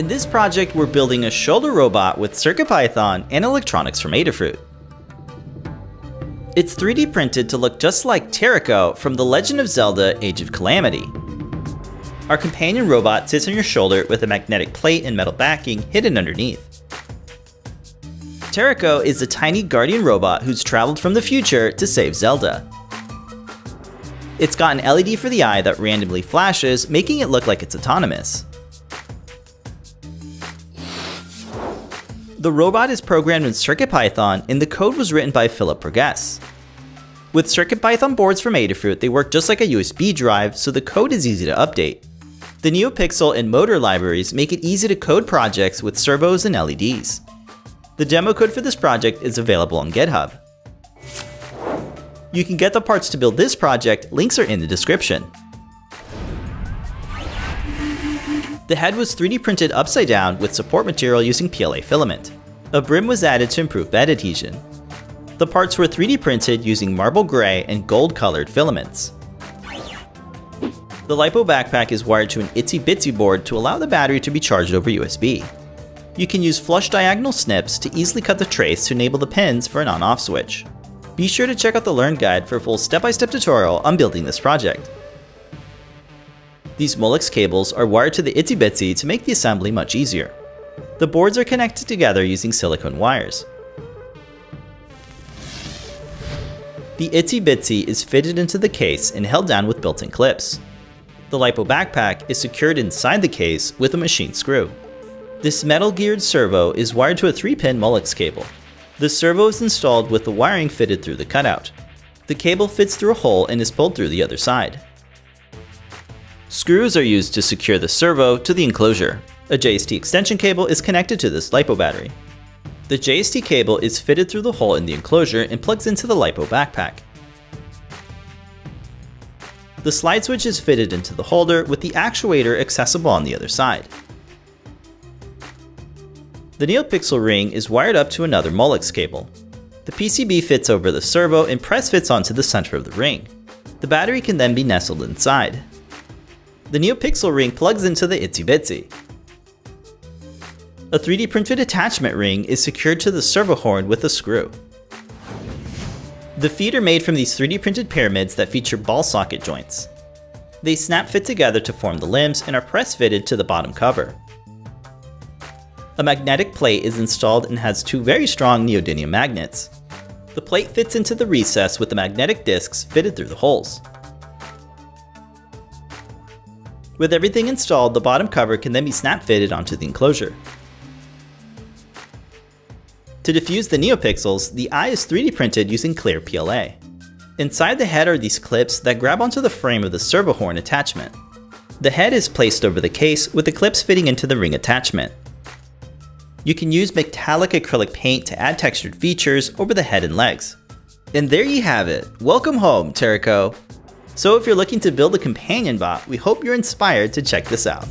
In this project, we're building a shoulder robot with CircuitPython and electronics from Adafruit. It's 3D printed to look just like Terrako from The Legend of Zelda Age of Calamity. Our companion robot sits on your shoulder with a magnetic plate and metal backing hidden underneath. Terrako is a tiny guardian robot who's traveled from the future to save Zelda. It's got an LED for the eye that randomly flashes, making it look like it's autonomous. The robot is programmed in CircuitPython and the code was written by Philip Burgess. With CircuitPython boards from Adafruit, they work just like a USB drive, so the code is easy to update. The NeoPixel and Motor libraries make it easy to code projects with servos and LEDs. The demo code for this project is available on GitHub. You can get the parts to build this project, links are in the description. The head was 3D printed upside down with support material using PLA filament. A brim was added to improve bed adhesion. The parts were 3D printed using marble gray and gold colored filaments. The LiPo backpack is wired to an Itsy Bitsy board to allow the battery to be charged over USB. You can use flush diagonal snips to easily cut the trace to enable the pins for an on-off switch. Be sure to check out the Learn Guide for a full step-by-step -step tutorial on building this project. These Molex cables are wired to the Itsy Bitsy to make the assembly much easier. The boards are connected together using silicone wires. The Itsy Bitsy is fitted into the case and held down with built-in clips. The LiPo backpack is secured inside the case with a machine screw. This metal geared servo is wired to a 3-pin Molex cable. The servo is installed with the wiring fitted through the cutout. The cable fits through a hole and is pulled through the other side. Screws are used to secure the servo to the enclosure. A JST extension cable is connected to this LiPo battery. The JST cable is fitted through the hole in the enclosure and plugs into the LiPo backpack. The slide switch is fitted into the holder with the actuator accessible on the other side. The NeoPixel ring is wired up to another Molex cable. The PCB fits over the servo and press fits onto the center of the ring. The battery can then be nestled inside. The NeoPixel ring plugs into the Itsy Bitsy. A 3D printed attachment ring is secured to the servo horn with a screw. The feet are made from these 3D printed pyramids that feature ball socket joints. They snap fit together to form the limbs and are press fitted to the bottom cover. A magnetic plate is installed and has two very strong neodymium magnets. The plate fits into the recess with the magnetic discs fitted through the holes. With everything installed, the bottom cover can then be snap fitted onto the enclosure. To diffuse the NeoPixels, the eye is 3D printed using clear PLA. Inside the head are these clips that grab onto the frame of the servo horn attachment. The head is placed over the case with the clips fitting into the ring attachment. You can use metallic acrylic paint to add textured features over the head and legs. And there you have it. Welcome home, Terrako. So if you're looking to build a companion bot, we hope you're inspired to check this out.